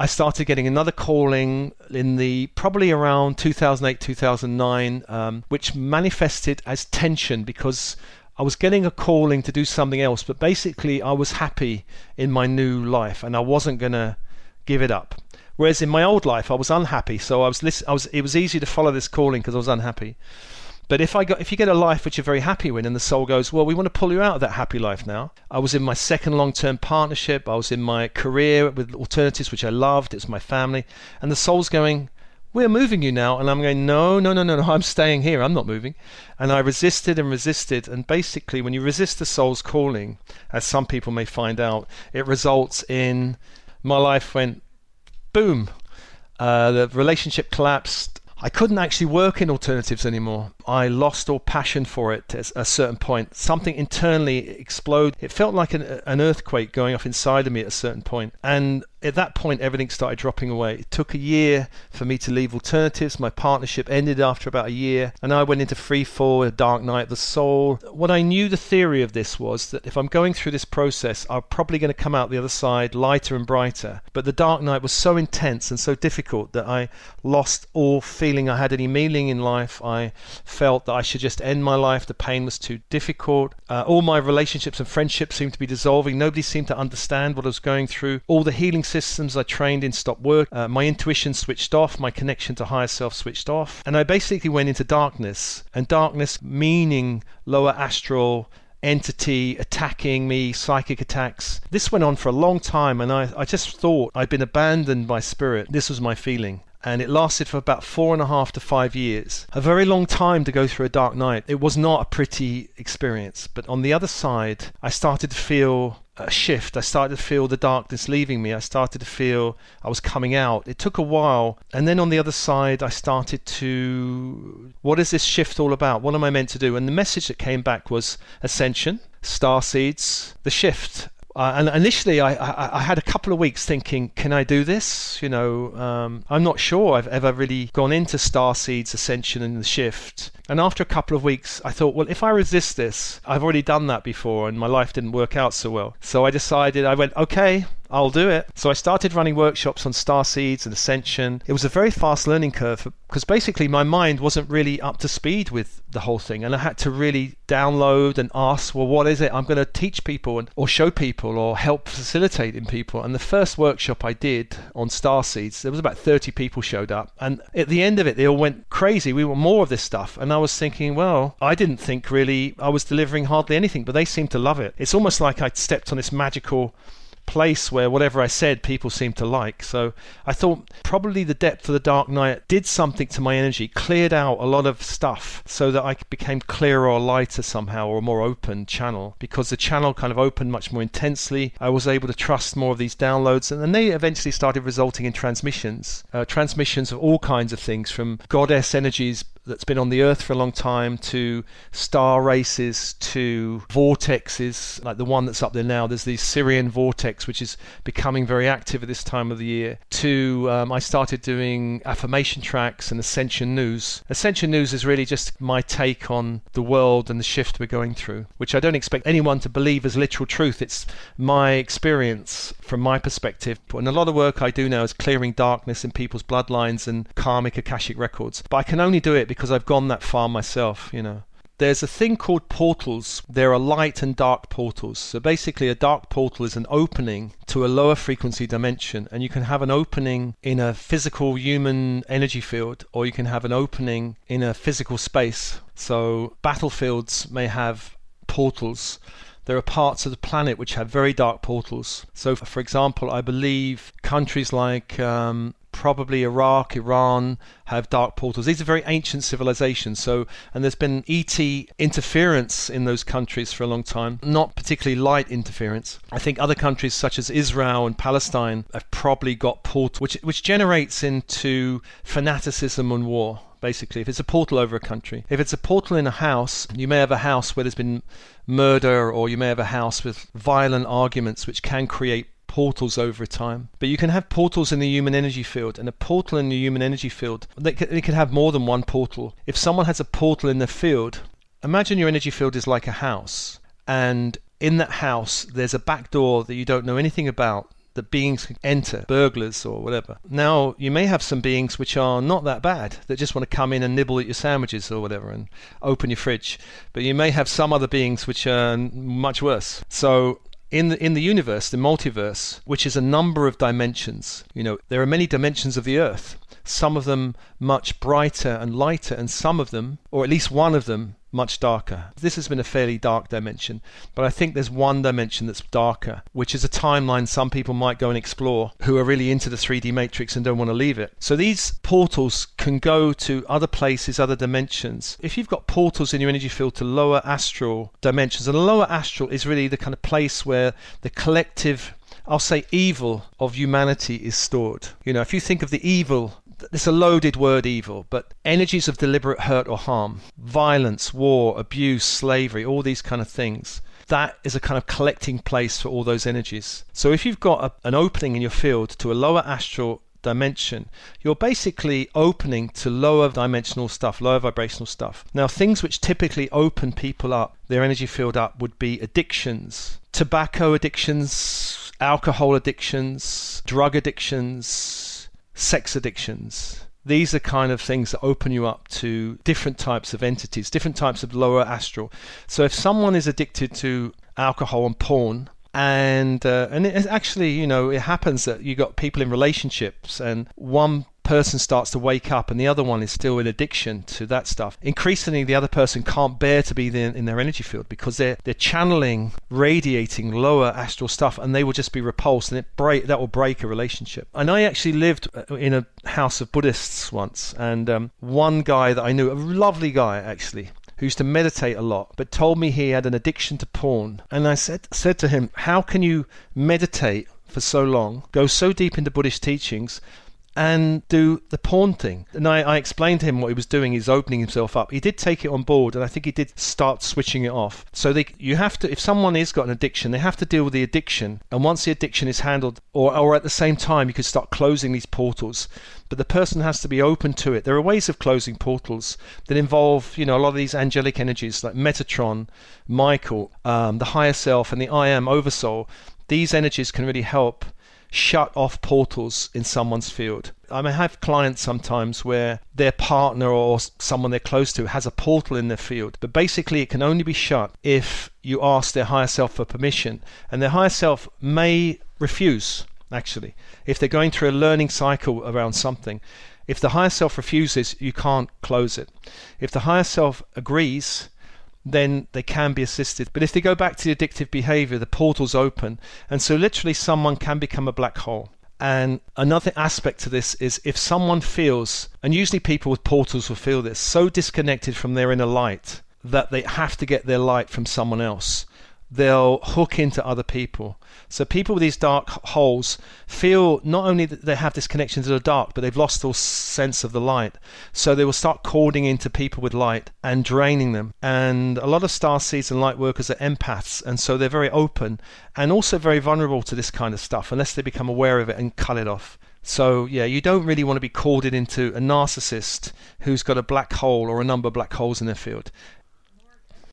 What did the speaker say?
I started getting another calling in the probably around 2008, 2009, um, which manifested as tension because I was getting a calling to do something else, but basically I was happy in my new life and I wasn't going to give it up. Whereas in my old life I was unhappy, so I was I was it was easy to follow this calling because I was unhappy. But if I got if you get a life which you're very happy with, and the soul goes, well, we want to pull you out of that happy life now. I was in my second long-term partnership. I was in my career with alternatives, which I loved. It was my family, and the soul's going, we're moving you now. And I'm going, no, no, no, no, no, I'm staying here. I'm not moving. And I resisted and resisted. And basically, when you resist the soul's calling, as some people may find out, it results in my life went boom. Uh, the relationship collapsed. I couldn't actually work in alternatives anymore. I lost all passion for it at a certain point. Something internally exploded. It felt like an, an earthquake going off inside of me at a certain point. And at that point, everything started dropping away. It took a year for me to leave alternatives. My partnership ended after about a year, and I went into free fall, a dark night of the soul. What I knew the theory of this was that if I'm going through this process, I'm probably going to come out the other side lighter and brighter. But the dark night was so intense and so difficult that I lost all feeling I had any meaning in life. I felt that I should just end my life. The pain was too difficult. Uh, all my relationships and friendships seemed to be dissolving. Nobody seemed to understand what I was going through. All the healing systems I trained in stopped work. Uh, my intuition switched off. My connection to higher self switched off. And I basically went into darkness. And darkness meaning lower astral entity attacking me, psychic attacks. This went on for a long time, and I, I just thought I'd been abandoned by spirit. This was my feeling and it lasted for about four and a half to five years. A very long time to go through a dark night. It was not a pretty experience, but on the other side, I started to feel a shift. I started to feel the darkness leaving me. I started to feel I was coming out. It took a while. And then on the other side, I started to. What is this shift all about? What am I meant to do? And the message that came back was ascension, star seeds, the shift. Uh, and initially, I, I, I, had a couple of weeks thinking, can I do this? You know, um, I'm not sure I've ever really gone into Star Seeds Ascension and the Shift. And after a couple of weeks, I thought, well, if I resist this, I've already done that before and my life didn't work out so well. So I decided, I went, okay, I'll do it. So I started running workshops on star seeds and ascension. It was a very fast learning curve because basically my mind wasn't really up to speed with the whole thing, and I had to really download and ask, well, what is it I'm going to teach people and, or show people or help facilitate in people? And the first workshop I did on star seeds, there was about 30 people showed up, and at the end of it, they all went crazy. We want more of this stuff, and I was thinking, well, I didn't think really I was delivering hardly anything, but they seemed to love it. It's almost like I'd stepped on this magical place where whatever I said people seemed to like. So I thought probably the depth of the Dark Night did something to my energy, cleared out a lot of stuff so that I became clearer or lighter somehow or a more open channel because the channel kind of opened much more intensely. I was able to trust more of these downloads and then they eventually started resulting in transmissions, uh, transmissions of all kinds of things from goddess energies that's been on the Earth for a long time to star races to vortexes, like the one that's up there now. There's the Sirian vortex, which is becoming very active at this time of the year. To um, I started doing affirmation tracks and Ascension News. Ascension News is really just my take on the world and the shift we're going through, which I don't expect anyone to believe as literal truth. It's my experience from my perspective. And a lot of work I do now is clearing darkness in people's bloodlines and karmic akashic records. But I can only do it because I've gone that far myself, you know. There's a thing called portals. There are light and dark portals. So basically, a dark portal is an opening to a lower frequency dimension, and you can have an opening in a physical human energy field, or you can have an opening in a physical space. So battlefields may have portals there are parts of the planet which have very dark portals. So, for example, I believe countries like um, probably Iraq, Iran have dark portals. These are very ancient civilizations. So, and there's been ET interference in those countries for a long time, not particularly light interference. I think other countries such as Israel and Palestine have probably got portals, which which generates into fanaticism and war basically. If it's a portal over a country, if it's a portal in a house, you may have a house where there's been murder, or you may have a house with violent arguments, which can create portals over time. But you can have portals in the human energy field, and a portal in the human energy field, they can have more than one portal. If someone has a portal in their field, imagine your energy field is like a house, and in that house there's a back door that you don't know anything about that beings can enter, burglars or whatever. Now, you may have some beings which are not that bad, that just want to come in and nibble at your sandwiches or whatever and open your fridge. But you may have some other beings which are much worse. So in the in the universe, the multiverse, which is a number of dimensions. You know, there are many dimensions of the Earth. Some of them much brighter and lighter, and some of them, or at least one of them, much darker. This has been a fairly dark dimension, but I think there's one dimension that's darker, which is a timeline some people might go and explore who are really into the 3D matrix and don't want to leave it. So these portals can go to other places, other dimensions. If you've got portals in your energy field to lower astral dimensions, and the lower astral is really the kind of place where the collective I'll say evil of humanity is stored. You know, if you think of the evil it's a loaded word evil, but energies of deliberate hurt or harm, violence, war, abuse, slavery, all these kind of things. That is a kind of collecting place for all those energies. So if you've got a, an opening in your field to a lower astral dimension, you're basically opening to lower dimensional stuff, lower vibrational stuff. Now, things which typically open people up, their energy field up, would be addictions, tobacco addictions, alcohol addictions, drug addictions, sex addictions. These are kind of things that open you up to different types of entities, different types of lower astral. So if someone is addicted to alcohol and porn, and uh, and it actually you know it happens that you got people in relationships and one person starts to wake up and the other one is still in addiction to that stuff, increasingly the other person can't bear to be in their energy field because they're they're channeling, radiating lower astral stuff, and they will just be repulsed, and it break that will break a relationship. And I actually lived uh, in a house of Buddhists once, and um, one guy that I knew, a lovely guy actually, who used to meditate a lot, but told me he had an addiction to porn. And I said said to him, "How can you meditate for so long, go so deep into Buddhist teachings, and do the porn thing. And I, I, explained to him what he was doing. He's opening himself up. He did take it on board, and I think he did start switching it off. So they, you have to, if someone has got an addiction, they have to deal with the addiction. And once the addiction is handled, or, or at the same time, you could start closing these portals. But the person has to be open to it. There are ways of closing portals that involve, you know, a lot of these angelic energies like Metatron, Michael, um, the higher self, and the I am oversoul. These energies can really help shut off portals in someone's field. I may have clients sometimes where their partner or someone they're close to has a portal in their field, but basically it can only be shut if you ask their higher self for permission, and their higher self may refuse. Actually, if they're going through a learning cycle around something, if the higher self refuses, you can't close it. If the higher self agrees, then they can be assisted. But if they go back to the addictive behavior, the portal's open. And so, literally, someone can become a black hole. And another aspect to this is if someone feels, and usually people with portals will feel this, so disconnected from their inner light that they have to get their light from someone else they'll hook into other people. So people with these dark holes feel not only that they have this connection to the dark, but they've lost all sense of the light. So they will start cording into people with light and draining them. And a lot of star seeds and light workers are empaths, and so they're very open and also very vulnerable to this kind of stuff unless they become aware of it and cut it off. So yeah, you don't really want to be corded into a narcissist who's got a black hole or a number of black holes in their field.